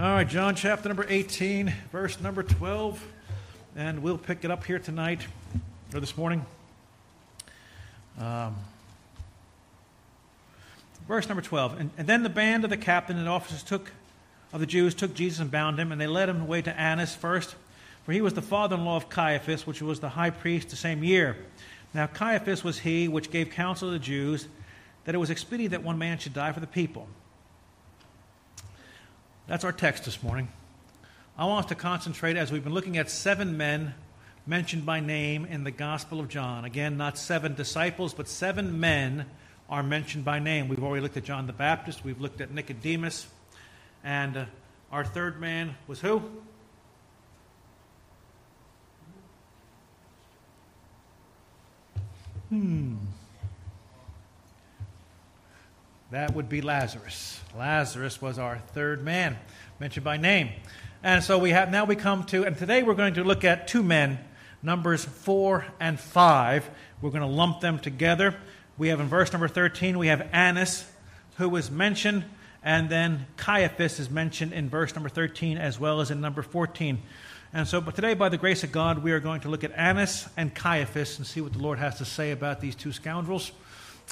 All right, John chapter number 18, verse number 12. And we'll pick it up here tonight or this morning. Um, verse number 12. And, and, then the band of the captain and officers took of the Jews took Jesus and bound him, and they led him away to Annas first, for he was the father in law of Caiaphas, which was the high priest the same year. Now Caiaphas was he which gave counsel to the Jews that it was expedient that one man should die for the people. That's our text this morning. I want us to concentrate as we've been looking at seven men mentioned by name in the Gospel of John. Again, not seven disciples, but seven men are mentioned by name. We've already looked at John the Baptist, we've looked at Nicodemus, and uh, our third man was who? Hmm. That would be Lazarus. Lazarus was our third man, mentioned by name. And so we have now we come to, and today we're going to look at two men, numbers four and five. We're going to lump them together. We have in verse number 13, we have Annas, who was mentioned, and then Caiaphas is mentioned in verse number 13 as well as in number 14. And so, but today, by the grace of God, we are going to look at Annas and Caiaphas and see what the Lord has to say about these two scoundrels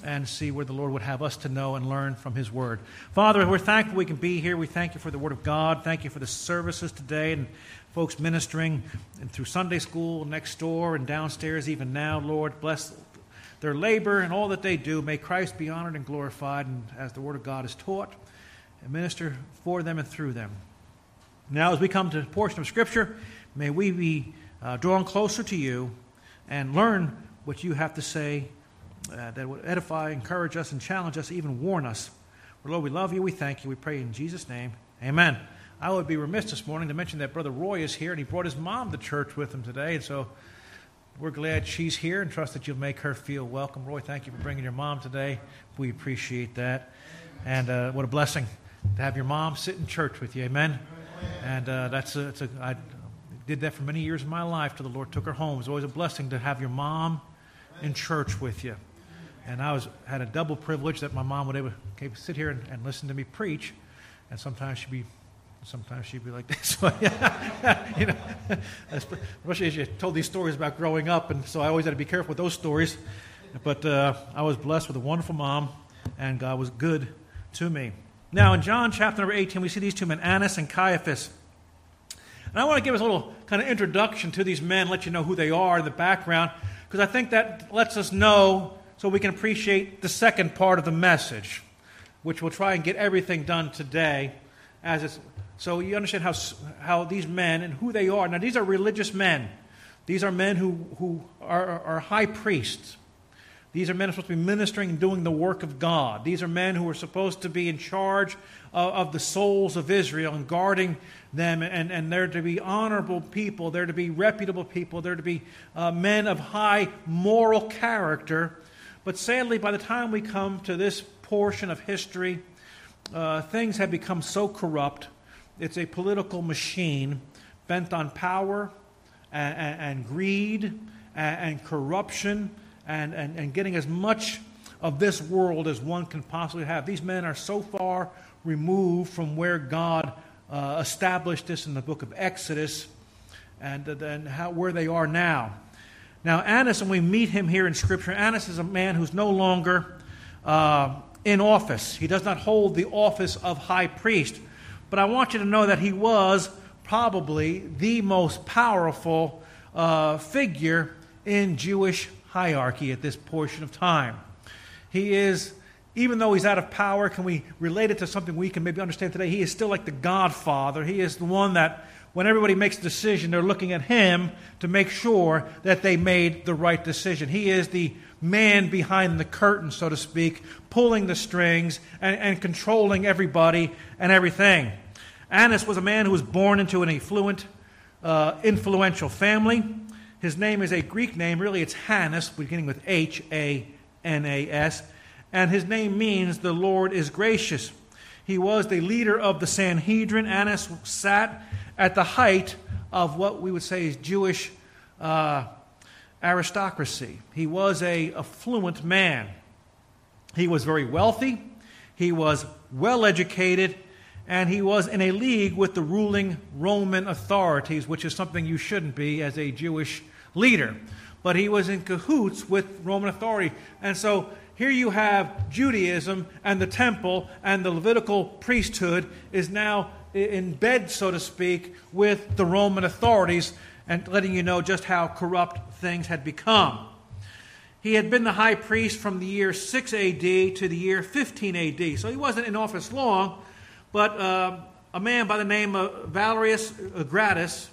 and see where the Lord would have us to know and learn from His Word. Father, we're thankful we can be here. We thank you for the Word of God. Thank you for the services today and folks ministering and through Sunday school next door and downstairs even now. Lord, bless their labor and all that they do. May Christ be honored and glorified and as the Word of God is taught and minister for them and through them. Now, as we come to a portion of Scripture, may we be uh, drawn closer to you and learn what you have to say uh, that would edify, encourage us, and challenge us, even warn us. Lord, we love you. We thank you. We pray in Jesus' name. Amen. I would be remiss this morning to mention that Brother Roy is here, and he brought his mom to church with him today. And so we're glad she's here and trust that you'll make her feel welcome. Roy, thank you for bringing your mom today. We appreciate that. And uh, what a blessing to have your mom sit in church with you. Amen. And uh, that's a, a, I did that for many years of my life till the Lord took her home. It's always a blessing to have your mom in church with you and I was had a double privilege that my mom would able to sit here and, and listen to me preach, and sometimes she'd be sometimes she'd be like this. you know, especially as you told these stories about growing up, and so I always had to be careful with those stories. But uh, I was blessed with a wonderful mom, and God was good to me. Now, in John chapter number 18, we see these two men, Annas and Caiaphas. And I want to give us a little kind of introduction to these men, let you know who they are, the background, because I think that lets us know so we can appreciate the second part of the message, which we'll try and get everything done today. As it's, so you understand how, how these men and who they are. Now, these are religious men. These are men who, who are, are high priests. These are men who are supposed to be ministering and doing the work of God. These are men who are supposed to be in charge of, of the souls of Israel and guarding them. And, and they're to be honorable people. They're to be reputable people. They're to be uh, men of high moral character but sadly, by the time we come to this portion of history, uh, things have become so corrupt. It's a political machine bent on power and, and, and greed and, and corruption and, and getting as much of this world as one can possibly have. These men are so far removed from where God uh, established this in the book of Exodus and, then how, where they are now. Now, Annas, and we meet him here in Scripture, Annas is a man who's no longer uh, in office. He does not hold the office of high priest. But I want you to know that he was probably the most powerful uh, figure in Jewish hierarchy at this portion of time. He is, even though he's out of power, can we relate it to something we can maybe understand today? He is still like the godfather. He is the one that when everybody makes a decision, they're looking at him to make sure that they made the right decision. He is the man behind the curtain, so to speak, pulling the strings and, and controlling everybody and everything. Annas was a man who was born into an affluent, uh, influential family. His name is a Greek name. Really, it's Hannas, beginning with H A N A S. And his name means the Lord is gracious. He was the leader of the Sanhedrin. Annas sat at the height of what we would say is Jewish uh, aristocracy. He was a affluent man. He was very wealthy. He was well educated, and he was in a league with the ruling Roman authorities, which is something you shouldn't be as a Jewish leader. But he was in cahoots with Roman authority. And so here you have Judaism and the temple and the Levitical priesthood is now in bed, so to speak, with the Roman authorities and letting you know just how corrupt things had become. He had been the high priest from the year 6 AD to the year 15 AD. So he wasn't in office long, but uh, a man by the name of Valerius Gratus,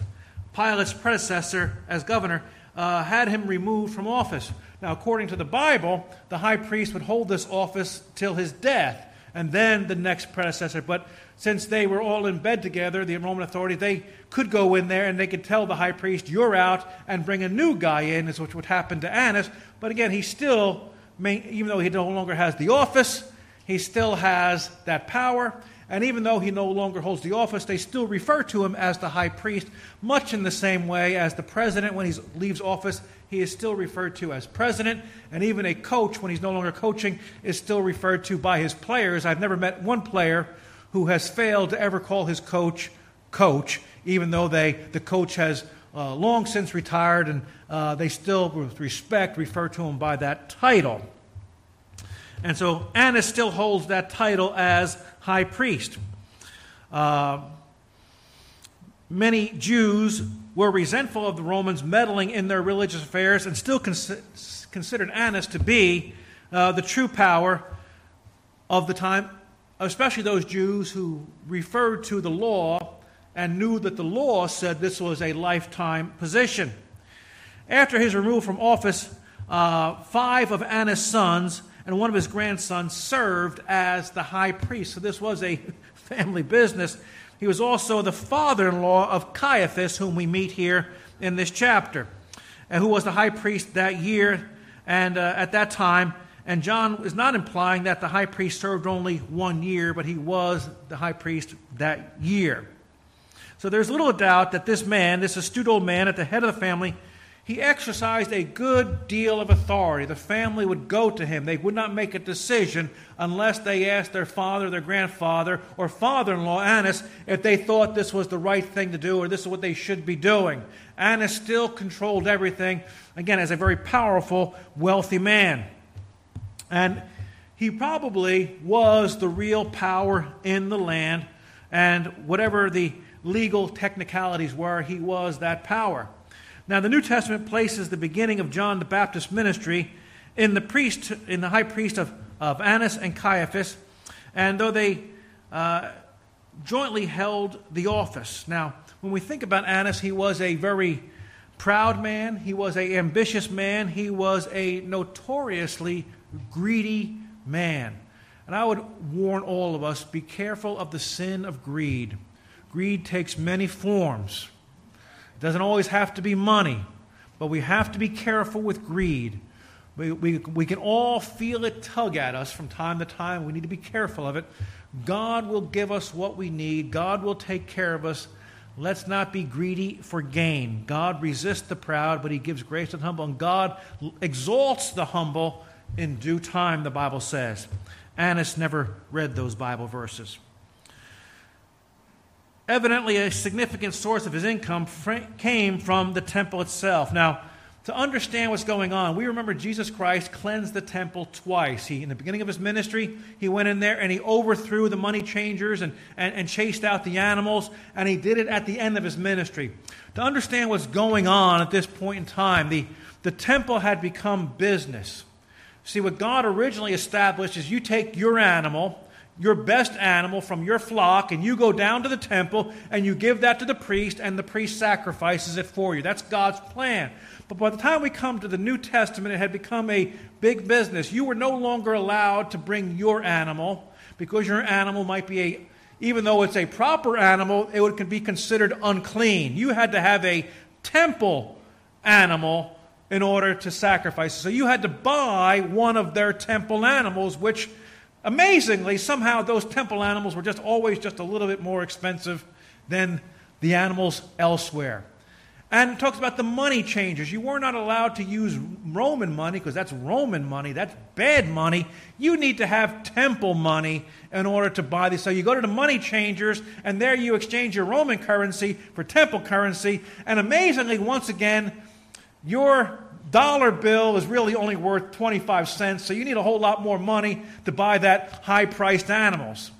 Pilate's predecessor as governor, uh, had him removed from office. Now, according to the Bible, the high priest would hold this office till his death, and then the next predecessor. But since they were all in bed together, the Roman authority, they could go in there and they could tell the high priest, You're out, and bring a new guy in, is which would happen to Annas. But again, he still, even though he no longer has the office, he still has that power. And even though he no longer holds the office, they still refer to him as the high priest, much in the same way as the president, when he leaves office, he is still referred to as president. And even a coach, when he's no longer coaching, is still referred to by his players. I've never met one player who has failed to ever call his coach coach, even though they, the coach has uh, long since retired and uh, they still, with respect, refer to him by that title. And so Annas still holds that title as high priest. Uh, many Jews were resentful of the Romans meddling in their religious affairs and still cons- considered Annas to be uh, the true power of the time, especially those Jews who referred to the law and knew that the law said this was a lifetime position. After his removal from office, uh, five of Annas' sons and one of his grandsons served as the high priest. So this was a family business. He was also the father in law of Caiaphas, whom we meet here in this chapter, and who was the high priest that year and uh, at that time. And John is not implying that the high priest served only one year, but he was the high priest that year. So there's little doubt that this man, this astute old man at the head of the family, he exercised a good deal of authority. The family would go to him. They would not make a decision unless they asked their father, their grandfather, or father in law, Annas, if they thought this was the right thing to do or this is what they should be doing. Annas still controlled everything, again, as a very powerful, wealthy man. And he probably was the real power in the land, and whatever the legal technicalities were, he was that power. Now, the New Testament places the beginning of John the Baptist's ministry in the priest, in the high priest of, of Annas and Caiaphas, and though they uh, jointly held the office. Now, when we think about Annas, he was a very proud man, he was an ambitious man, he was a notoriously greedy man. And I would warn all of us be careful of the sin of greed. Greed takes many forms. Doesn't always have to be money, but we have to be careful with greed. We, we, we can all feel it tug at us from time to time. We need to be careful of it. God will give us what we need, God will take care of us. Let's not be greedy for gain. God resists the proud, but he gives grace to the humble, and God exalts the humble in due time, the Bible says. Annas never read those Bible verses. Evidently, a significant source of his income came from the temple itself. Now, to understand what's going on, we remember Jesus Christ cleansed the temple twice. He, in the beginning of his ministry, he went in there and he overthrew the money changers and, and, and chased out the animals, and he did it at the end of his ministry. To understand what's going on at this point in time, the, the temple had become business. See, what God originally established is you take your animal, your best animal from your flock and you go down to the temple and you give that to the priest and the priest sacrifices it for you. That's God's plan. But by the time we come to the New Testament, it had become a big business. You were no longer allowed to bring your animal because your animal might be a, even though it's a proper animal, it would be considered unclean. You had to have a temple animal in order to sacrifice. So you had to buy one of their temple animals, which Amazingly, somehow those temple animals were just always just a little bit more expensive than the animals elsewhere. And talks about the money changers. You were not allowed to use Roman money because that's Roman money. That's bad money. You need to have temple money in order to buy these. So you go to the money changers, and there you exchange your Roman currency for temple currency. And amazingly, once again, your dollar bill is really only worth 25 cents, so you need a whole lot more money to buy that high priced animals.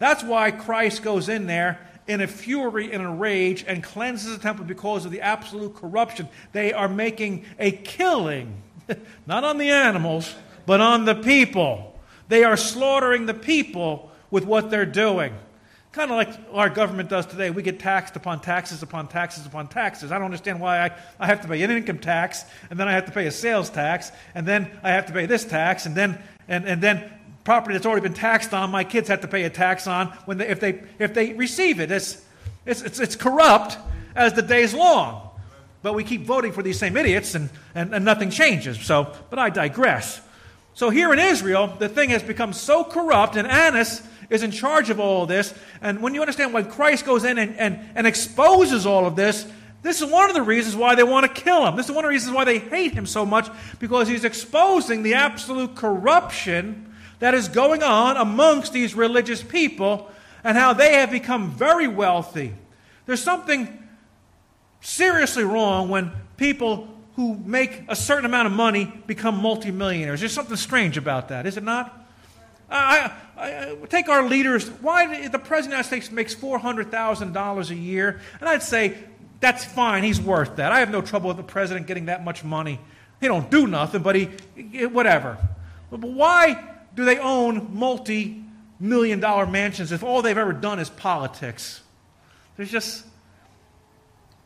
That's why Christ goes in there in a fury, and a rage, and cleanses the temple because of the absolute corruption. They are making a killing, not on the animals, but on the people. They are slaughtering the people with what they're doing. Kind of like our government does today. We get taxed upon taxes upon taxes upon taxes. I don't understand why I, I have to pay an income tax, and then I have to pay a sales tax, and then I have to pay this tax, and then, and, and then property that's already been taxed on, my kids have to pay a tax on when they, if, they, if they receive it. It's, it's, it's, it's corrupt as the day's long. But we keep voting for these same idiots, and, and, and nothing changes. So, but I digress. So here in Israel, the thing has become so corrupt, and Annas is in charge of all this. And when you understand when Christ goes in and, and, and exposes all of this, this is one of the reasons why they want to kill him. This is one of the reasons why they hate him so much, because he's exposing the absolute corruption that is going on amongst these religious people and how they have become very wealthy. There's something seriously wrong when people who make a certain amount of money become multimillionaires. There's something strange about that, is it not? I, I, I, take our leaders. Why the president of the United States makes four hundred thousand dollars a year, and I'd say that's fine. He's worth that. I have no trouble with the president getting that much money. He don't do nothing, but he whatever. But why do they own multi-million dollar mansions if all they've ever done is politics? There's just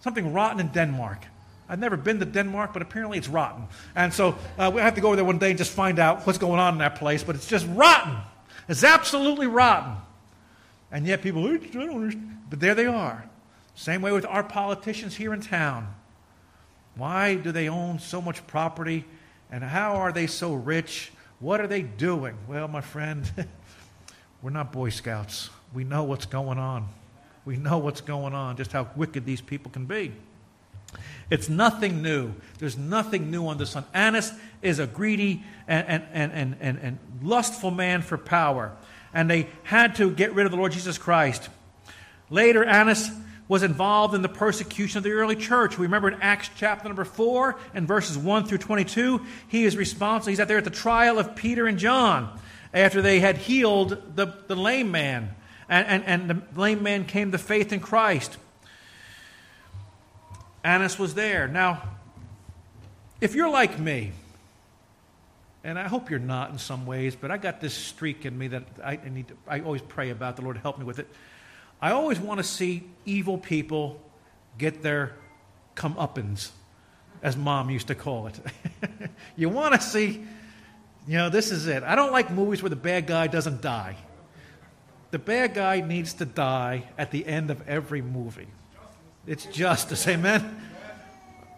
something rotten in Denmark. I've never been to Denmark, but apparently it's rotten. And so uh, we have to go over there one day and just find out what's going on in that place. But it's just rotten. It's absolutely rotten. And yet people, I don't understand. But there they are. Same way with our politicians here in town. Why do they own so much property? And how are they so rich? What are they doing? Well, my friend, we're not Boy Scouts. We know what's going on. We know what's going on, just how wicked these people can be. It's nothing new. There's nothing new under the sun. Annas is a greedy and, and, and, and, and, lustful man for power. And they had to get rid of the Lord Jesus Christ. Later, Annas was involved in the persecution of the early church. We remember in Acts chapter number 4 and verses 1 through 22, he is responsible. He's out there at the trial of Peter and John after they had healed the, the lame man. And, and, and the lame man came to faith in Christ. Annas was there. Now, if you're like me, and I hope you're not in some ways, but I got this streak in me that I need to, I always pray about. The Lord help me with it. I always want to see evil people get their comeuppance, as mom used to call it. you want to see, you know, this is it. I don't like movies where the bad guy doesn't die. The bad guy needs to die at the end of every movie. It's justice. Amen.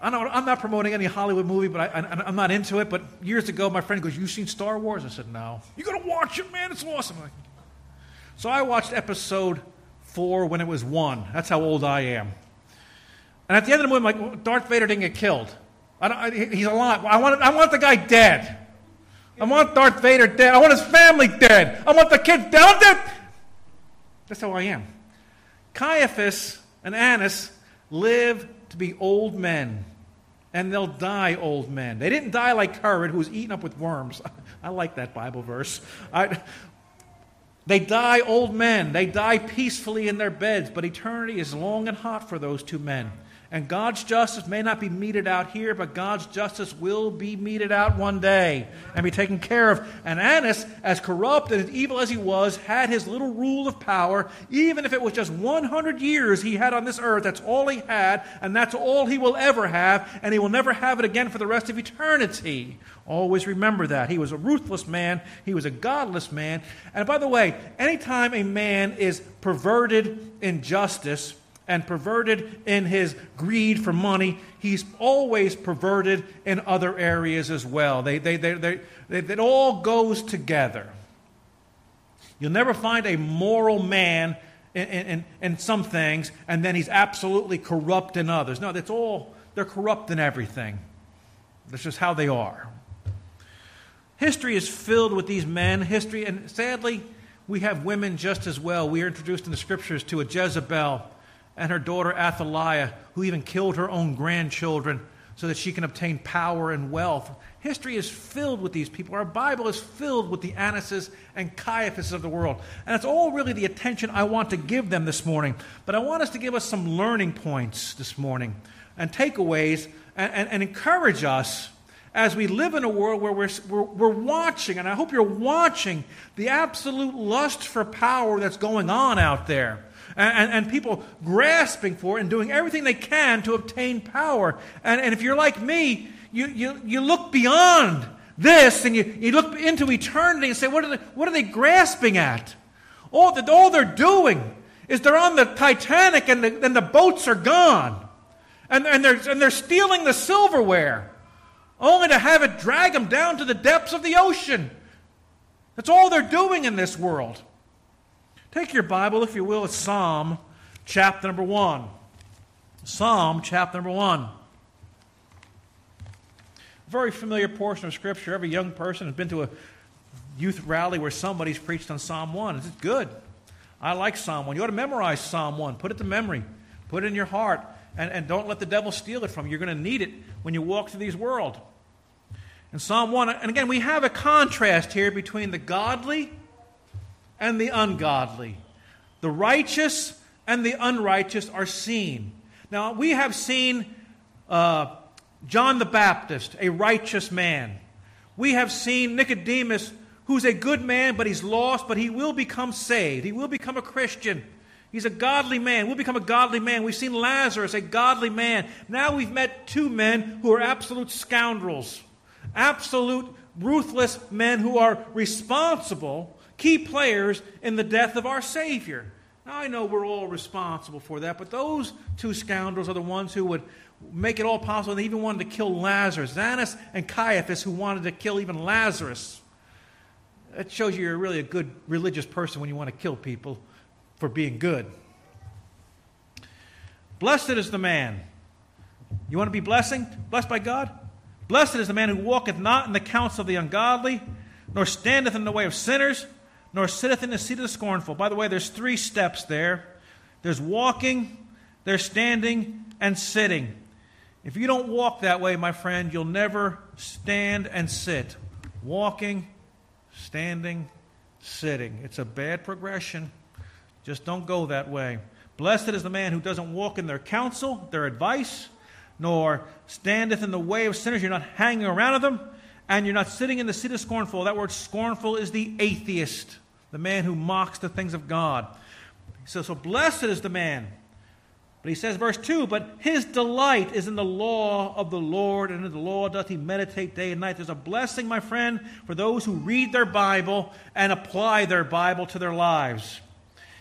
I I'm not promoting any Hollywood movie, but I, am not into it. But years ago, my friend goes, "You seen Star Wars?" I said, "No." You got to watch it, man. It's awesome. So I watched episode four when it was one. That's how old I am. And at the end of the movie, I'm like, Darth Vader didn't get killed. I I, he's alive. I want, I want the guy dead. I want Darth Vader dead. I want his family dead. I want the kids dead. That's how I am. Caiaphas and Annas live to be old men, and they'll die old men. They didn't die like Herod, who was eaten up with worms. I like that Bible verse. I, they die old men. They die peacefully in their beds, but eternity is long and hot for those two men. And God's justice may not be meted out here, but God's justice will be meted out one day and be taken care of. And Annas, as corrupt and as evil as he was, had his little rule of power. Even if it was just 100 years he had on this earth, that's all he had, and that's all he will ever have, and he will never have it again for the rest of eternity. Always remember that. He was a ruthless man, he was a godless man. And by the way, anytime a man is perverted in justice, and perverted in his greed for money, he's always perverted in other areas as well. They, they, they, they, it all goes together. You'll never find a moral man in, in, in some things, and then he's absolutely corrupt in others. No, that's all, they're corrupt in everything. That's just how they are. History is filled with these men. History, and sadly, we have women just as well. We are introduced in the scriptures to a Jezebel and her daughter Athaliah, who even killed her own grandchildren so that she can obtain power and wealth. History is filled with these people. Our Bible is filled with the Annases and Caiaphases of the world. And it's all really the attention I want to give them this morning. But I want us to give us some learning points this morning and takeaways and, and, and encourage us as we live in a world where we're, we're, we're, watching, and I hope you're watching, the absolute lust for power that's going on out there. And, and, people grasping for and doing everything they can to obtain power. And, and if you're like me, you, you, you look beyond this and you, you look into eternity and say, what are they, what are they grasping at? All, that all they're doing is they're on the Titanic and the, and the boats are gone. And, and, they're, and they're stealing the silverware, only to have it drag them down to the depths of the ocean. That's all they're doing in this world. Take your Bible, if you will, it's Psalm chapter number 1. Psalm chapter number 1 very familiar portion of Scripture. Every young person has been to a youth rally where somebody's preached on Psalm 1. It's good. I like Psalm 1. You ought to memorize Psalm 1. Put it to memory. Put it in your heart. And, and don't let the devil steal it from you. You're going to need it when you walk through this world. In Psalm 1, and again, we have a contrast here between the godly and the ungodly. The righteous and the unrighteous are seen. Now, we have seen uh, John the Baptist, a righteous man. We have seen Nicodemus, who's a good man, but he's lost, but he will become saved. He will become a Christian. He's a godly man. We'll become a godly man. We've seen Lazarus, a godly man. Now we've met two men who are absolute scoundrels, absolute ruthless men who are responsible, key players in the death of our Savior. Now I know we're all responsible for that, but those two scoundrels are the ones who would make it all possible. They even wanted to kill Lazarus. Annas and Caiaphas, who wanted to kill even Lazarus. That shows you you're really a good religious person when you want to kill people for being good. Blessed is the man. You want to be blessing? Blessed by God? Blessed is the man who walketh not in the counsel of the ungodly, nor standeth in the way of sinners, nor sitteth in the seat of the scornful. By the way, there's three steps there. There's walking, there's standing, and sitting. If you don't walk that way, my friend, you'll never stand and sit. Walking, standing, sitting. It's a bad progression. Just don't go that way. Blessed is the man who doesn't walk in their counsel, their advice, nor standeth in the way of sinners. You're not hanging around with them, and you're not sitting in the seat of scornful. That word scornful is the atheist, the man who mocks the things of God. So, so blessed is the man but he says, verse 2 But his delight is in the law of the Lord, and in the law doth he meditate day and night. There's a blessing, my friend, for those who read their Bible and apply their Bible to their lives.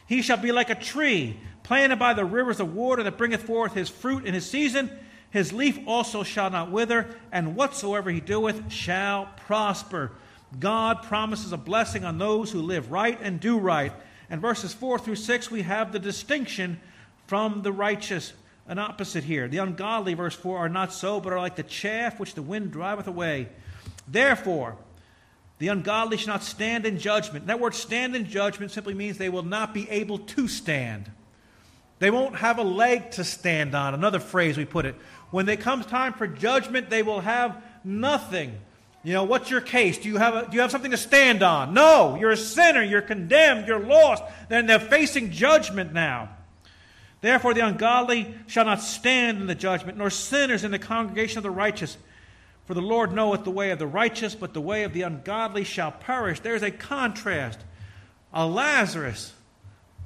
He shall be like a tree planted by the rivers of water that bringeth forth his fruit in his season. His leaf also shall not wither, and whatsoever he doeth shall prosper. God promises a blessing on those who live right and do right. And verses 4 through 6, we have the distinction from the righteous. An opposite here. The ungodly, verse 4, are not so, but are like the chaff which the wind driveth away. Therefore, the ungodly shall not stand in judgment. That word stand in judgment simply means they will not be able to stand. They won't have a leg to stand on. Another phrase we put it. When it comes time for judgment, they will have nothing. You know, what's your case? Do you have, a, do you have something to stand on? No, you're a sinner. You're condemned. You're lost. Then they're facing judgment now. Therefore, the ungodly shall not stand in the judgment, nor sinners in the congregation of the righteous. For the Lord knoweth the way of the righteous, but the way of the ungodly shall perish. There's a contrast. A Lazarus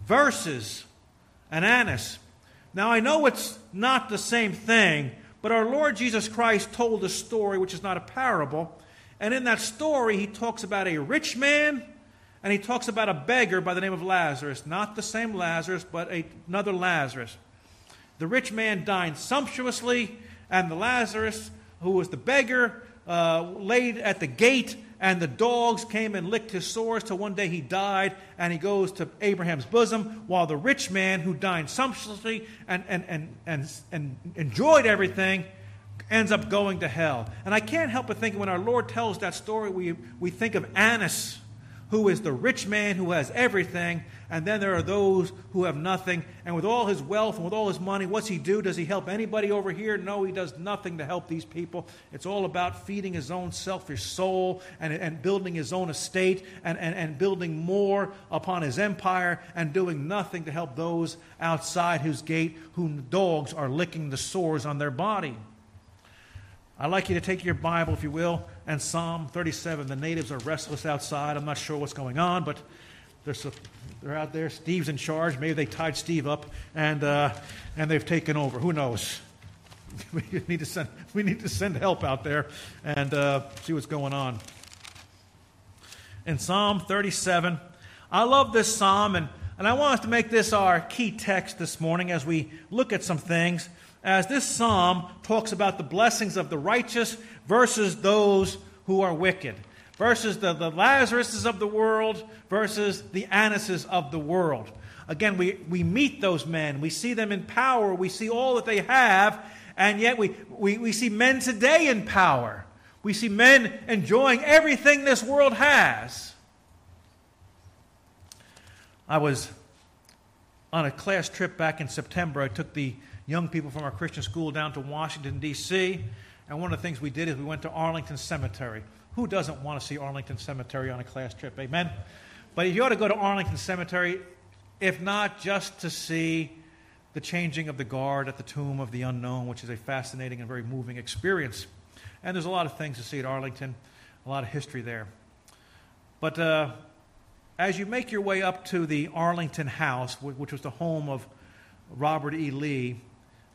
versus an Annas. Now, I know it's not the same thing, but our Lord Jesus Christ told a story which is not a parable. And in that story, he talks about a rich man and he talks about a beggar by the name of Lazarus, not the same Lazarus, but a, another Lazarus. The rich man dined sumptuously, and the Lazarus, who was the beggar, uh, laid at the gate, and the dogs came and licked his sores till one day he died, and he goes to Abraham's bosom, while the rich man who dined sumptuously and, and, and, and, and enjoyed everything ends up going to hell. And I can't help but think when our Lord tells that story, we, we think of Annas who is the rich man who has everything, and then there are those who have nothing. And with all his wealth and with all his money, what's he do? Does he help anybody over here? No, he does nothing to help these people. It's all about feeding his own selfish soul and, and building his own estate and, and, and building more upon his empire and doing nothing to help those outside his gate whom dogs are licking the sores on their body. I'd like you to take your Bible, if you will, and Psalm 37. The natives are restless outside. I'm not sure what's going on, but they're, they're out there. Steve's in charge. Maybe they tied Steve up and, uh, and they've taken over. Who knows? we, need to send, we need to send help out there and uh, see what's going on. In Psalm 37, I love this psalm, and, and I want us to make this our key text this morning as we look at some things as this psalm talks about the blessings of the righteous versus those who are wicked, versus the, the Lazaruses of the world versus the Annases of the world. Again, we, we meet those men, we see them in power, we see all that they have, and yet we, we, we see men today in power. We see men enjoying everything this world has. I was on a class trip back in September. I took the young people from our Christian school down to Washington, D.C. And one of the things we did is we went to Arlington Cemetery. Who doesn't want to see Arlington Cemetery on a class trip? Amen? But you ought to go to Arlington Cemetery, if not just to see the changing of the guard at the tomb of the unknown, which is a fascinating and very moving experience. And there's a lot of things to see at Arlington, a lot of history there. But uh, as you make your way up to the Arlington House, which was the home of Robert E. Lee,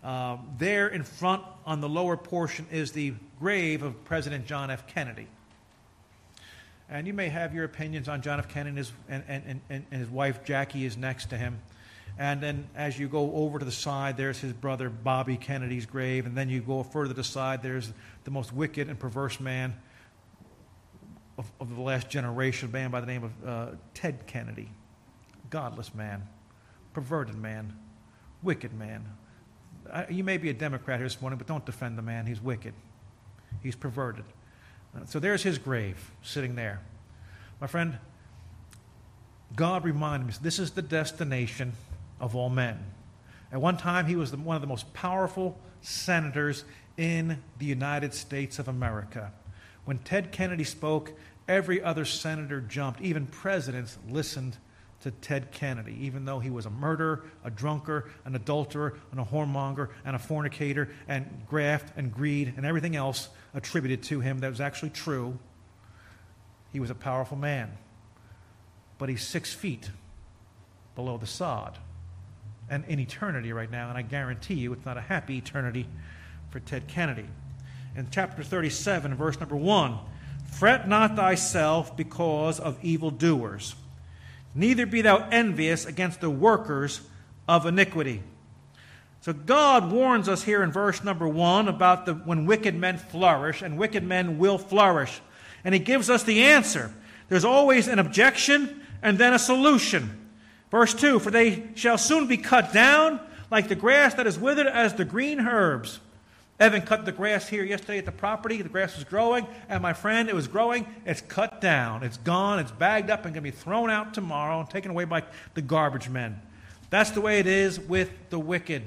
uh, there in front on the lower portion is the grave of President John F. Kennedy. And you may have your opinions on John F. Kennedy and his, and, and, and, and his wife Jackie is next to him. And then as you go over to the side, there's his brother Bobby Kennedy's grave. And then you go further to the side, there's the most wicked and perverse man of, of the last generation, a man by the name of uh, Ted Kennedy. Godless man, perverted man, wicked man you may be a Democrat here this morning, but don't defend the man. He's wicked, he's perverted. Uh, so there's his grave sitting there. My friend, God reminded me this is the destination of all men. At one time, he was the, one of the most powerful senators in the United States of America. When Ted Kennedy spoke, every other senator jumped. Even presidents listened to Ted Kennedy, even though he was a murderer, a drunkard, an adulterer, and a whoremonger, and a fornicator, and graft and greed and everything else attributed to him that was actually true. He was a powerful man. But he's six feet below the sod and in eternity right now, and I guarantee you it's not a happy eternity for Ted Kennedy. In chapter 37, verse number 1 Fret not thyself because of evildoers neither be thou envious against the workers of iniquity. So God warns us here in verse number one about the, when wicked men flourish, and wicked men will flourish. And he gives us the answer. There's always an objection and then a solution. Verse 2 For they shall soon be cut down like the grass that is withered as the green herbs. Evan cut the grass here yesterday at the property. The grass was growing, and my friend, it was growing. It's cut down. It's gone. It's bagged up and going to be thrown out tomorrow and taken away by the garbage men. That's the way it is with the wicked.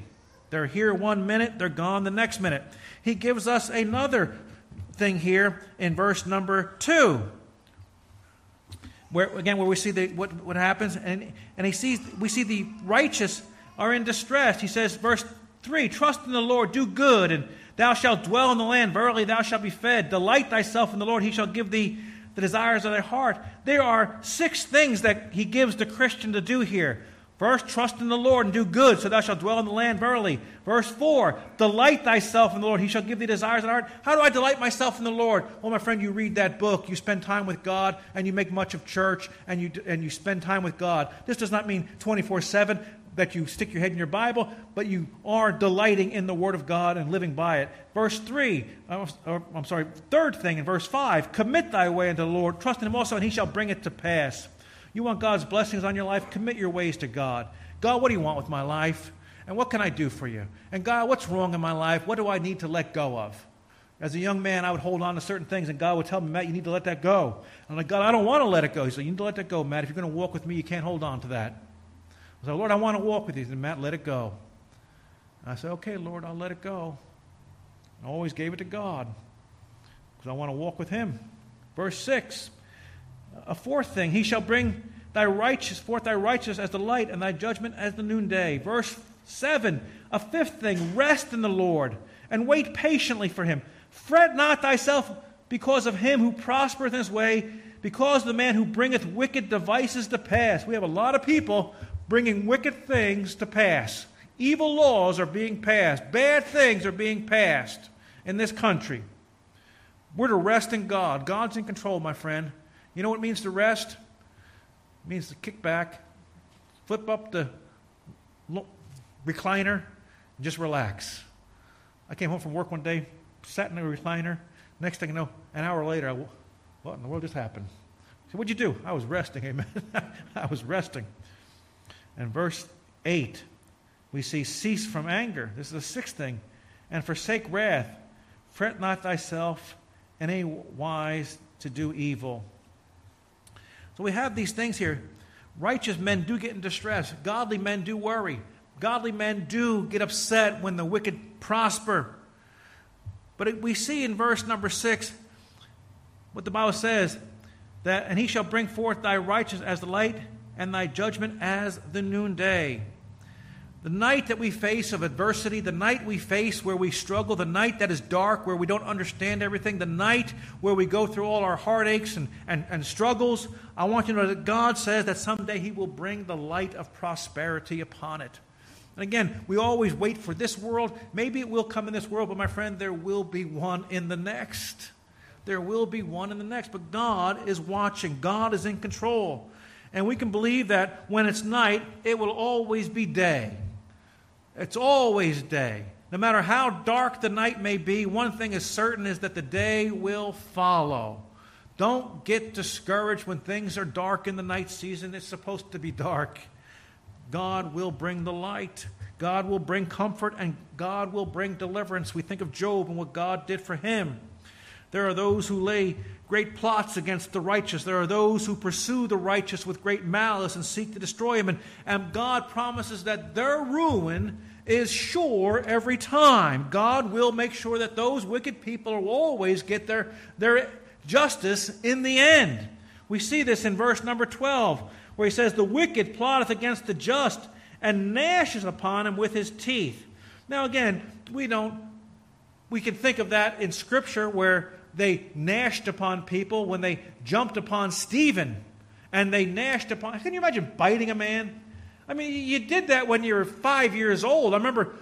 They're here one minute, they're gone the next minute. He gives us another thing here in verse number two. Where again, where we see the, what, what happens, and, and he sees we see the righteous are in distress. He says, verse 3 Trust in the Lord, do good, and Thou shalt dwell in the land. Verily, thou shalt be fed. Delight thyself in the Lord. He shall give thee the desires of thy heart. There are six things that he gives the Christian to do here. First, trust in the Lord and do good, so thou shalt dwell in the land verily. Verse 4, delight thyself in the Lord, he shall give thee desires of heart. How do I delight myself in the Lord? Well, my friend, you read that book, you spend time with God, and you make much of church, and you, and you spend time with God. This does not mean 24 7. That you stick your head in your Bible, but you are delighting in the Word of God and living by it. Verse 3, uh, or, I'm sorry, third thing in verse 5 commit thy way unto the Lord, trust in him also, and he shall bring it to pass. You want God's blessings on your life? Commit your ways to God. God, what do you want with my life? And what can I do for you? And God, what's wrong in my life? What do I need to let go of? As a young man, I would hold on to certain things, and God would tell me, Matt, you need to let that go. I'm like, God, I don't want to let it go. He said, You need to let that go, Matt. If you're going to walk with me, you can't hold on to that. I said, Lord, I want to walk with you. He said, Matt, let it go. And I said, Okay, Lord, I'll let it go. I always gave it to God because I want to walk with Him. Verse 6 A fourth thing, He shall bring thy righteous forth thy righteousness as the light and thy judgment as the noonday. Verse 7 A fifth thing, rest in the Lord and wait patiently for Him. Fret not thyself because of him who prospereth in his way, because of the man who bringeth wicked devices to pass. We have a lot of people bringing wicked things to pass. Evil laws are being passed, bad things are being passed in this country. We're to rest in God. God's in control, my friend. You know what it means to rest? It means to kick back, flip up the recliner, and just relax. I came home from work one day, sat in the recliner. Next thing you know, an hour later, I, what in the world just happened? I said, What'd you do? I was resting, amen. I was resting. And verse 8, we see, Cease from anger. This is the sixth thing. And forsake wrath. Fret not thyself in any wise to do evil. So we have these things here. Righteous men do get in distress. Godly men do worry. Godly men do get upset when the wicked prosper. But we see in verse number six what the Bible says that, and he shall bring forth thy righteousness as the light and thy judgment as the noonday. The night that we face of adversity, the night we face where we struggle, the night that is dark, where we don't understand everything, the night where we go through all our heartaches and, and, and struggles, I want you to know that God says that someday He will bring the light of prosperity upon it. And again, we always wait for this world. Maybe it will come in this world, but my friend, there will be one in the next. There will be one in the next. But God is watching, God is in control. And we can believe that when it's night, it will always be day. It's always day. No matter how dark the night may be, one thing is certain is that the day will follow. Don't get discouraged when things are dark in the night season. It's supposed to be dark. God will bring the light. God will bring comfort and God will bring deliverance. We think of Job and what God did for him. There are those who lay great plots against the righteous. There are those who pursue the righteous with great malice and seek to destroy him. And, and God promises that their ruin is sure every time. God will make sure that those wicked people will always get their, their justice in the end. We see this in verse number 12 where he says, The wicked plotteth against the just and gnashes upon him with his teeth. Now, again, we don't, we can think of that in Scripture where they gnashed upon people when they jumped upon Stephen and they gnashed upon. Can you imagine biting a man? I mean, you did that when you were five years old. I remember,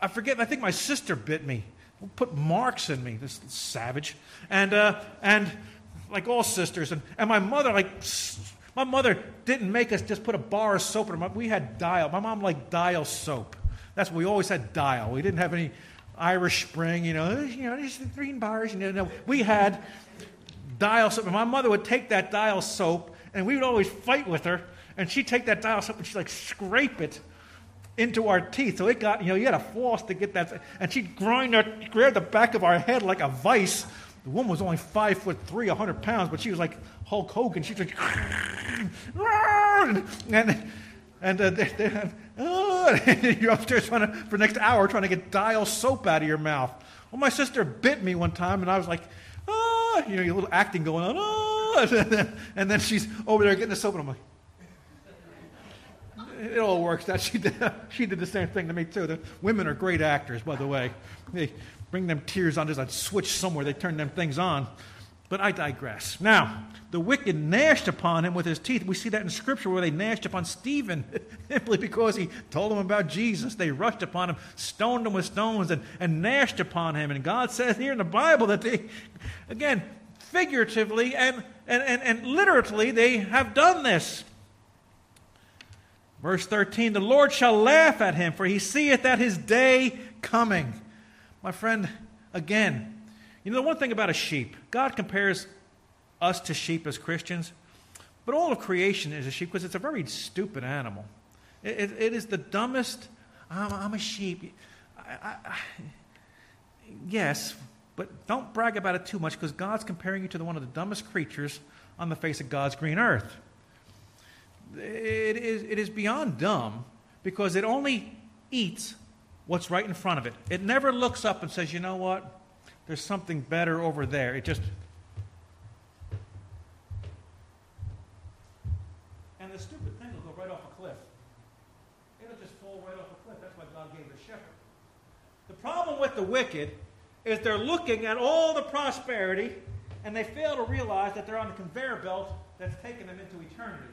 I forget, I think my sister bit me, put marks in me, this savage. And, uh, and like all sisters. And, and my mother, like, my mother didn't make us just put a bar of soap in her. We had dial. My mom liked dial soap. That's what we always had dial. We didn't have any Irish Spring, you know, you know, these green bars. You know, we had dial soap. And my mother would take that dial soap, and we would always fight with her. And she'd take that dial soap and she'd like scrape it into our teeth. So it got, you know, you had a floss to get that. And she'd grind our, grab the back of our head like a vice the woman was only five foot three, 100 pounds, but she was like Hulk Hogan. She's like, and, and uh, they, they, you're upstairs trying to, for the next hour trying to get dial soap out of your mouth. Well, my sister bit me one time, and I was like, oh, you know, your little acting going on, oh, and then, she's over there getting the soap, and I'm like, it all works out. She did, she did the same thing to me, too. The women are great actors, by the way. They, bring them tears on. There's a switch somewhere. They turn them things on. But I digress. Now, the wicked gnashed upon him with his teeth. We see that in Scripture where they gnashed upon Stephen simply because he told them about Jesus. They rushed upon him, stoned him with stones, and, and gnashed upon him. And God says here in the Bible that they, again, figuratively and, and, and, and literally, they have done this. Verse 13 The Lord shall laugh at him, for he seeth that his day coming. My friend, again, you know the one thing about a sheep, God compares us to sheep as Christians, but all of creation is a sheep because it's a very stupid animal. it, it, it is the dumbest. I'm, I'm a sheep. I, I, yes, but don't brag about it too much because God's comparing you to the, one of the dumbest creatures on the face of God's green earth. It is, it is beyond dumb because it only eats what's right in front of it. It never looks up and says, you know what? There's something better over there. It just. And the stupid thing will go right off a cliff. It'll just fall right off a cliff. That's why God gave the shepherd. The problem with the wicked is they're looking at all the prosperity and they fail to realize that they're on the conveyor belt that's taking them into eternity.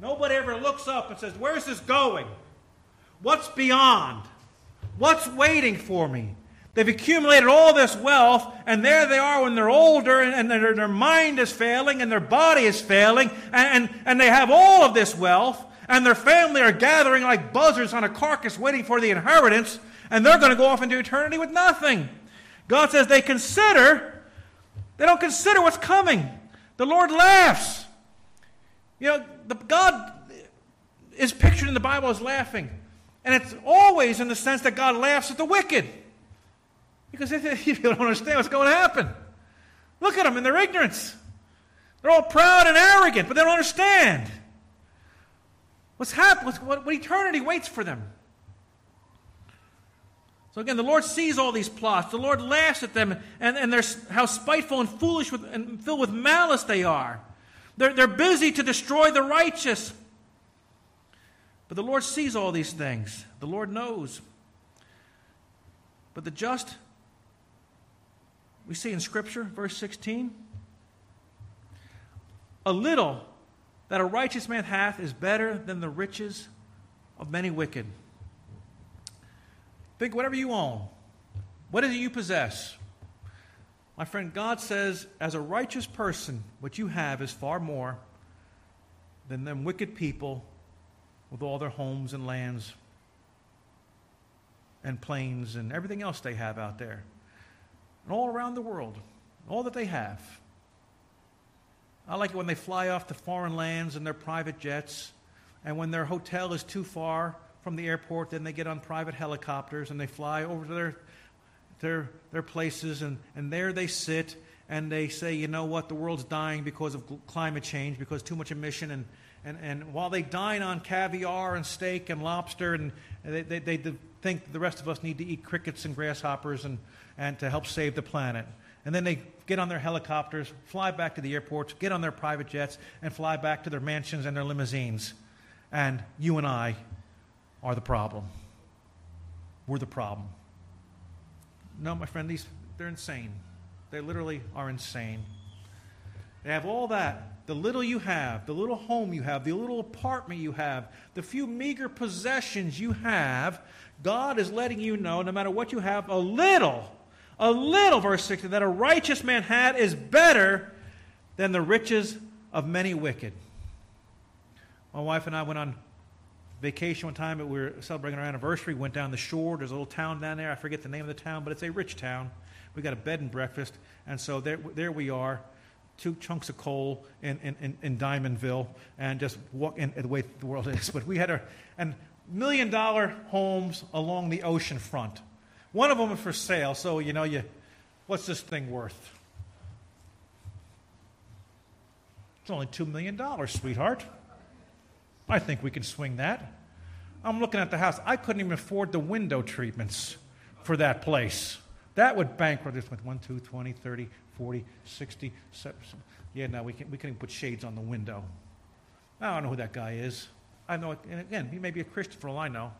Nobody ever looks up and says, Where's this going? What's beyond? What's waiting for me? They've accumulated all this wealth, and there they are when they're older, and, their, their, mind is failing, and their body is failing, and, and, and they have all of this wealth, and their family are gathering like buzzards on a carcass waiting for the inheritance, and they're going to go off into eternity with nothing. God says they consider, they don't consider what's coming. The Lord laughs. You know, the, God is pictured in the Bible as laughing. And it's always in the sense that God laughs at the wicked. Because you don't understand what's going to happen. Look at them in their ignorance. They're all proud and arrogant, but they don't understand. What's happened, what, what eternity waits for them. So again, the Lord sees all these plots. The Lord laughs at them and, and they're, how spiteful and foolish with, and filled with malice they are. They're, they're busy to destroy the righteous. But the Lord sees all these things, the Lord knows. But the just, we see in Scripture, verse 16, a little that a righteous man hath is better than the riches of many wicked. Think whatever you own. What is it you possess? My friend, God says, as a righteous person, what you have is far more than them wicked people with all their homes and lands and planes and everything else they have out there. And all around the world, all that they have. I like it when they fly off to foreign lands in their private jets, and when their hotel is too far from the airport, then they get on private helicopters and they fly over to their, their, their places, and, and there they sit and they say, you know what, the world's dying because of climate change, because too much emission. And, and, and while they dine on caviar and steak and lobster, and they, they, they think the rest of us need to eat crickets and grasshoppers and, and to help save the planet. And then they get on their helicopters, fly back to the airports, get on their private jets, and fly back to their mansions and their limousines. And you and I are the problem. We're the problem. No, my friend, these, they're insane. They literally are insane. They have all that. The little you have, the little home you have, the little apartment you have, the few meager possessions you have, God is letting you know, no matter what you have, a little, a little, verse 60, that a righteous man had is better than the riches of many wicked. My wife and I went on vacation one time. We were celebrating our anniversary. Went down the shore. There's a little town down there. I forget the name of the town, but it's a rich town. We got a bed and breakfast, and so there, there we are, two chunks of coal in, in, in Diamondville, and just walk in the way the world is. But we had a and million dollar homes along the ocean front. One of them was for sale, so you know you, what's this thing worth? It's only two million dollars, sweetheart. I think we can swing that. I'm looking at the house. I couldn't even afford the window treatments for that place. That would bankrupt us with 1, 2, 20, 30, 40, 60, 70. Yeah, now we can, we can put shades on the window. I don't know who that guy is. I know, and again, he may be a Christian for all I know.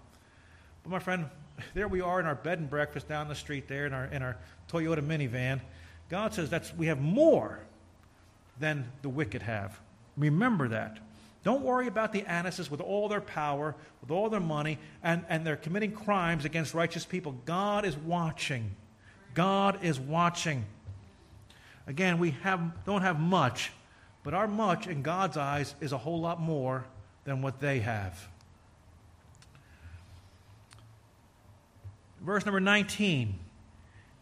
But my friend, there we are in our bed and breakfast down the street there in our, in our Toyota minivan. God says that's, we have more than the wicked have. Remember that. Don't worry about the Annases with all their power, with all their money, and, and they're committing crimes against righteous people. God is watching. God is watching. Again, we have, don't have much, but our much in God's eyes is a whole lot more than what they have. Verse number 19,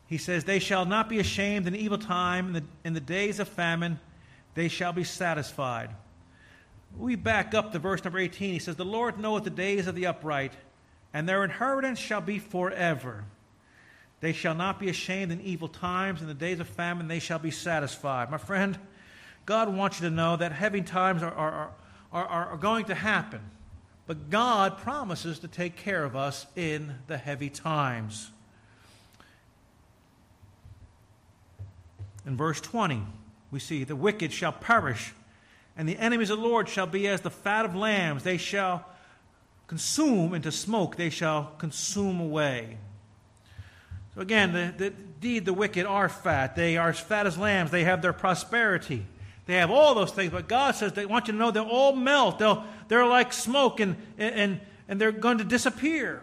he says, They shall not be ashamed in evil time, in the, in the days of famine, they shall be satisfied. We back up to verse number 18. He says, The Lord knoweth the days of the upright, and their inheritance shall be forever. They shall not be ashamed in evil times. In the days of famine, they shall be satisfied. My friend, God wants you to know that heavy times are, are, are, are, going to happen. But God promises to take care of us in the heavy times. In verse 20, we see the wicked shall perish and the enemies of the Lord shall be as the fat of lambs. They shall consume into smoke, they shall consume away. Again, the, the, indeed, the wicked are fat. They are as fat as lambs. They have their prosperity. They have all those things. But God says they want you to know they'll all melt. They'll, they're like smoke and, and, and they're going to disappear.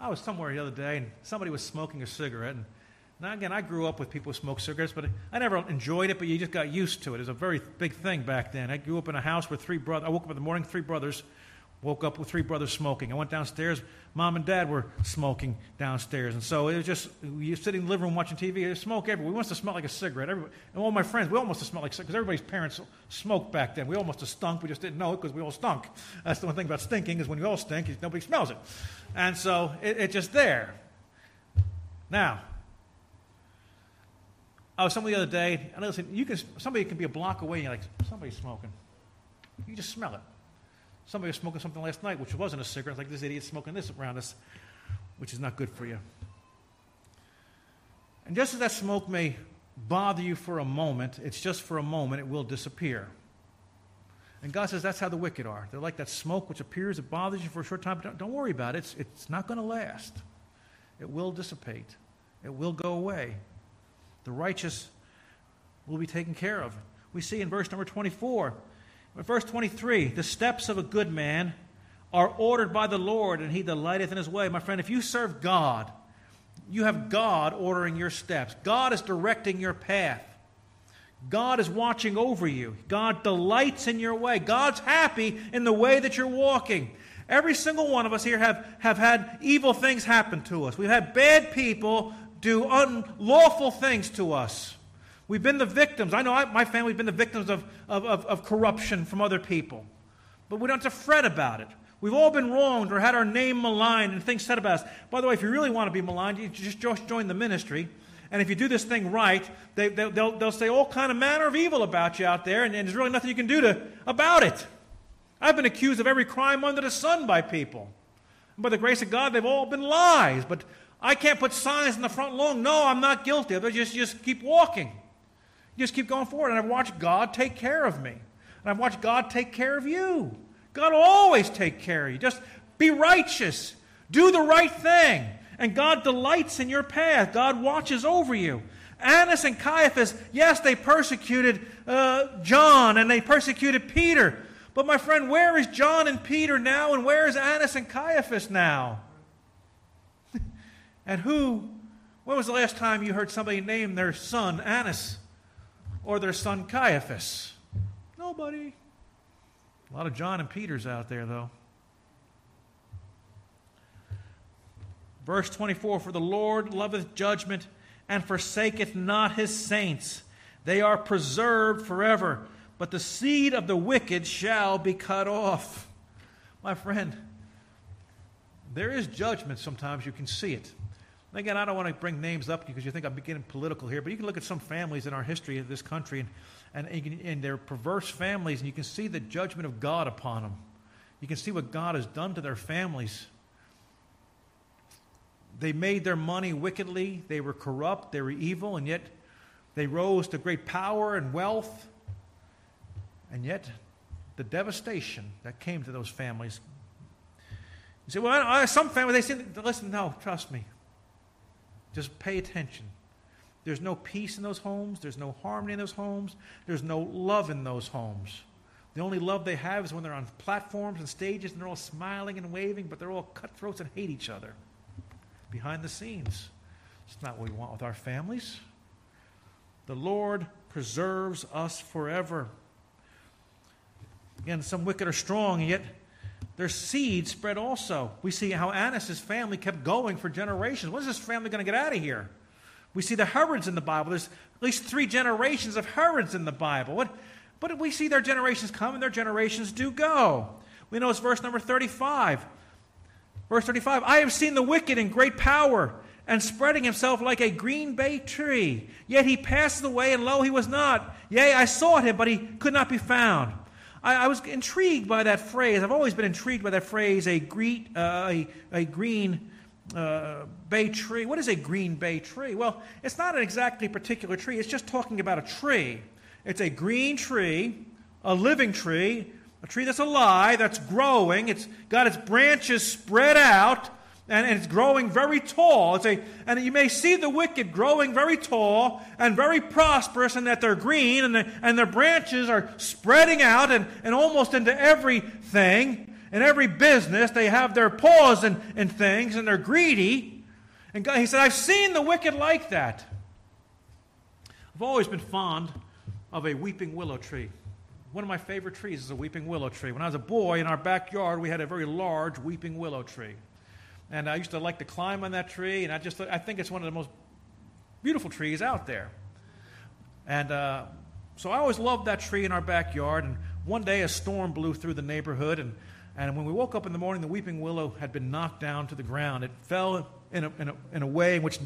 I was somewhere the other day and somebody was smoking a cigarette. And now, again, I grew up with people who smoked cigarettes, but I never enjoyed it, but you just got used to it. It was a very big thing back then. I grew up in a house with three brothers. I woke up in the morning, three brothers. Woke up with three brothers smoking. I went downstairs. Mom and dad were smoking downstairs. And so it was just, you're sitting in the living room watching TV, there's smoke everywhere. We must have smelled like a cigarette. Everybody, and all my friends, we all must have smelled like because everybody's parents smoked back then. We all must have stunk. We just didn't know it because we all stunk. That's the one thing about stinking is when you all stink, nobody smells it. And so it, it's just there. Now, I was somebody the other day, and I listen, you can, somebody can be a block away, and you're like, somebody's smoking. You just smell it. Somebody was smoking something last night, which wasn't a cigarette. Like this idiot smoking this around us, which is not good for you. And just as that smoke may bother you for a moment, it's just for a moment, it will disappear. And God says that's how the wicked are. They're like that smoke which appears, it bothers you for a short time, but don't, don't worry about it. It's, it's not going to last. It will dissipate, it will go away. The righteous will be taken care of. We see in verse number 24. Verse 23 The steps of a good man are ordered by the Lord, and he delighteth in his way. My friend, if you serve God, you have God ordering your steps, God is directing your path. God is watching over you. God delights in your way. God's happy in the way that you're walking. Every single one of us here have, have had evil things happen to us. We've had bad people do unlawful things to us. We've been the victims. I know I, my family's been the victims of, of, of, of corruption from other people. But we don't have to fret about it. We've all been wronged or had our name maligned and things said about us. By the way, if you really want to be maligned, you just join the ministry. And if you do this thing right, they, will they'll, they'll say all kind of manner of evil about you out there, and, and there's really nothing you can do to, about it. I've been accused of every crime under the sun by people. And by the grace of God, they've all been lies. But I can't put signs in the front lawn. No, I'm not guilty. I just, just keep walking. Just keep going forward. And I've watched God take care of me. And I've watched God take care of you. God will always take care of you. Just be righteous. Do the right thing. And God delights in your path. God watches over you. Annas and Caiaphas, yes, they persecuted uh, John and they persecuted Peter. But my friend, where is John and Peter now? And where is Annas and Caiaphas now? And who, when was the last time you heard somebody name their son Annas or their son Caiaphas? Nobody. A lot of John and Peters out there, though. Verse 24 For the Lord loveth judgment and forsaketh not his saints. They are preserved forever, but the seed of the wicked shall be cut off. My friend, there is judgment sometimes, you can see it. Again, I don't want to bring names up because you think I'm getting political here, but you can look at some families in our history of this country and, and, can, and perverse families, and you can see the judgment of God upon them. You can see what God has done to their families. They made their money wickedly, they were corrupt, they were evil, and yet they rose to great power and wealth. And yet, the devastation that came to those families. You say, well, I, some families, they say, listen, no, trust me. Just pay attention. There's no peace in those homes. There's no harmony in those homes. There's no love in those homes. The only love they have is when they're on platforms and stages and they're all smiling and waving, but they're all cutthroats and hate each other behind the scenes. It's not what we want with our families. The Lord preserves us forever. Again, some wicked are strong, and yet their seed spread also. We see how Annas' family kept going for generations. When is this family going to get out of here? We see the Herods in the Bible. There's at least three generations of Herods in the Bible. But we see their generations come and their generations do go. We know it's verse number 35. Verse 35 I have seen the wicked in great power and spreading himself like a green bay tree. Yet he passed away, and lo, he was not. Yea, I sought him, but he could not be found. I, I was intrigued by that phrase. I've always been intrigued by that phrase, a, greet, uh, a, a green uh, bay tree. What is a green bay tree? Well, it's not an exactly particular tree, it's just talking about a tree. It's a green tree, a living tree, a tree that's alive, that's growing. It's got its branches spread out, and, and, it's growing very tall. It's a, and you may see the wicked growing very tall and very prosperous, and that they're green, and, the, and their branches are spreading out and, and almost into everything. In every business, they have their paws in, in things, and they're greedy. And God, he said, I've seen the wicked like that. I've always been fond of a weeping willow tree. One of my favorite trees is a weeping willow tree. When I was a boy, in our backyard, we had a very large weeping willow tree. And I used to like to climb on that tree, and I just I think it's one of the most beautiful trees out there. And uh, so I always loved that tree in our backyard. And one day a storm blew through the neighborhood, and, and when we woke up in the morning, the weeping willow had been knocked down to the ground. It fell in a, in a, in a way in which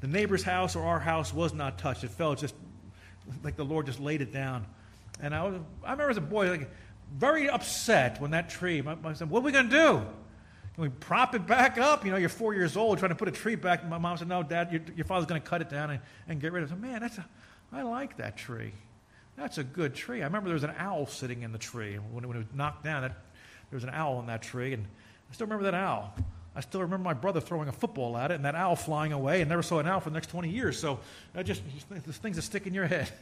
the neighbor's house or our house was not touched. It fell just like the Lord just laid it down. And I, was, I remember as a boy, like, very upset when that tree, my, son, what are we going to do? We prop it back up? You know, you're four years old trying to put a tree back. My mom said, no, Dad, your, your father's going to cut it down and, and get rid of it. I said, man, that's a, I like that tree. That's a good tree. I remember there was an owl sitting in the tree. When, when it was knocked down, that, there was an owl in that tree. And I still remember that owl. I still remember my brother throwing a football at it and that owl flying away and never saw an owl for the next 20 years. So I just, these things that stick in your head.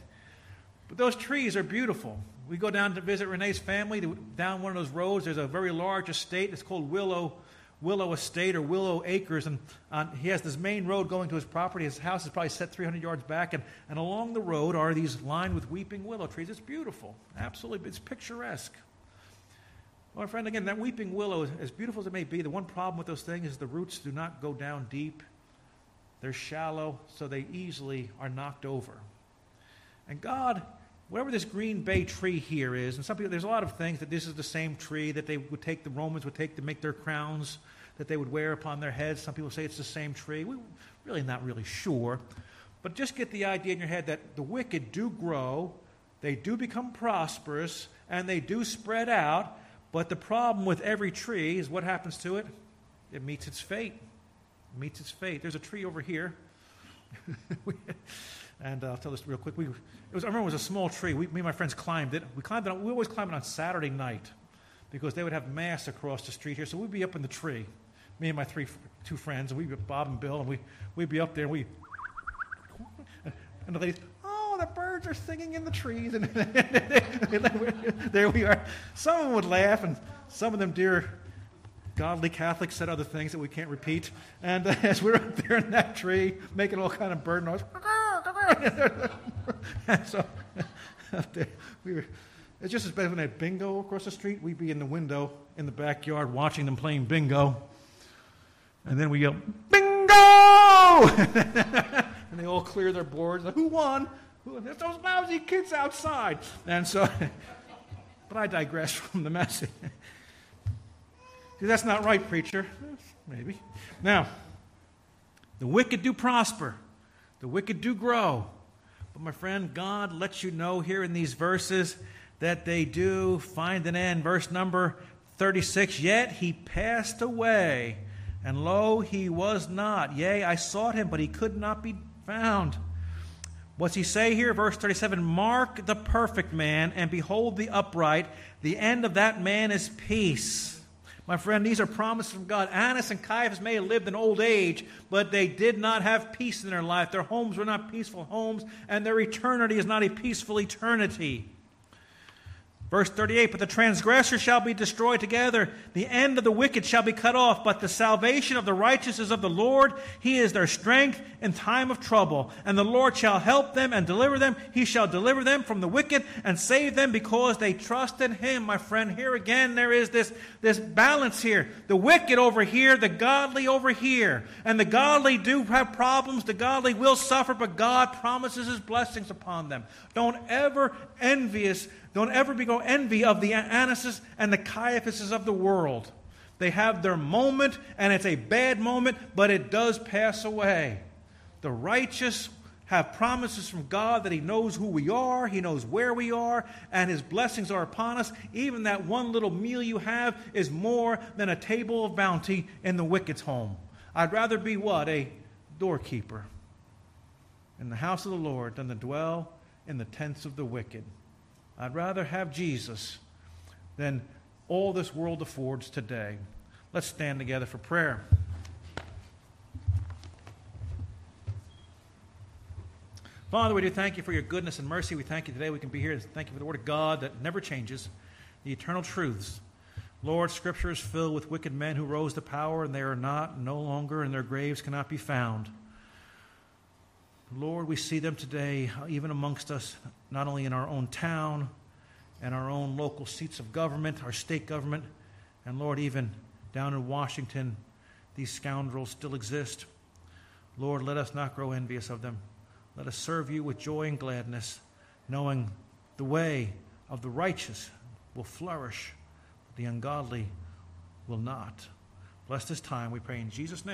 But those trees are beautiful. We go down to visit Renee's family, down one of those roads. There's a very large estate. It's called Willow, Willow Estate or Willow Acres. And uh, he has this main road going to his property. His house is probably set 300 yards back. And, and along the road are these lined with weeping willow trees. It's beautiful. Absolutely. It's picturesque. Well, my friend, again, that weeping willow, as beautiful as it may be, the one problem with those things is the roots do not go down deep. They're shallow, so they easily are knocked over. And God, whatever this green bay tree here is, and some people, there's a lot of things that this is the same tree that they would take, the Romans would take to make their crowns that they would wear upon their heads. Some people say it's the same tree. We're really not really sure. But just get the idea in your head that the wicked do grow, they do become prosperous, and they do spread out. But the problem with every tree is what happens to it? It meets its fate. It meets its fate. There's a tree over here. And uh, I'll tell this real quick. We, it was, I remember it was a small tree. We, me and my friends climbed it. We climbed it. We always climbed it on Saturday night because they would have mass across the street here. So we'd be up in the tree, me and my three two friends, and we'd be Bob and Bill, and we we'd be up there, and we and the ladies, oh, the birds are singing in the trees, and there we are. Some of them would laugh, and some of them, dear godly Catholics, said other things that we can't repeat. And uh, as we we're up there in that tree, making all kind of bird noise. so we were, it's just as bad when they had bingo across the street. We'd be in the window in the backyard watching them playing bingo. And then we yell, bingo! and they all clear their boards. Like, Who won? Who, there's those lousy kids outside. And so, but I digress from the message. See, that's not right, preacher. Maybe. Now, the wicked do prosper. The wicked do grow. But my friend, God lets you know here in these verses that they do find an end. Verse number 36 Yet he passed away, and lo, he was not. Yea, I sought him, but he could not be found. What's he say here? Verse 37 Mark the perfect man, and behold the upright. The end of that man is peace. My friend, these are promises from God. Annas and Caiaphas may have lived in old age, but they did not have peace in their life. Their homes were not peaceful homes, and their eternity is not a peaceful eternity. Verse 38 But the transgressor shall be destroyed together, the end of the wicked shall be cut off, but the salvation of the righteous is of the Lord. He is their strength in time of trouble. And the Lord shall help them and deliver them. He shall deliver them from the wicked and save them because they trust in Him. My friend, here again, there is this, this balance here. The wicked over here, the godly over here. And the godly do have problems, the godly will suffer, but God promises His blessings upon them. Don't ever envious don't ever be go envy of the Annases and the Caiaphases of the world. They have their moment, and it's a bad moment, but it does pass away. The righteous have promises from God that He knows who we are, He knows where we are, and His blessings are upon us. Even that one little meal you have is more than a table of bounty in the wicked's home. I'd rather be what? A doorkeeper in the house of the Lord than to dwell in the tents of the wicked. I'd rather have Jesus than all this world affords today. Let's stand together for prayer. Father, we do thank you for your goodness and mercy. We thank you today we can be here. Thank you for the Word of God that never changes, the eternal truths. Lord, Scripture is filled with wicked men who rose to power, and they are not, no longer, and their graves cannot be found. Lord, we see them today, uh, even amongst us, not only in our own town and our own local seats of government, our state government, and Lord, even down in Washington, these scoundrels still exist. Lord, let us not grow envious of them. Let us serve you with joy and gladness, knowing the way of the righteous will flourish, but the ungodly will not. Bless this time, we pray in Jesus' name.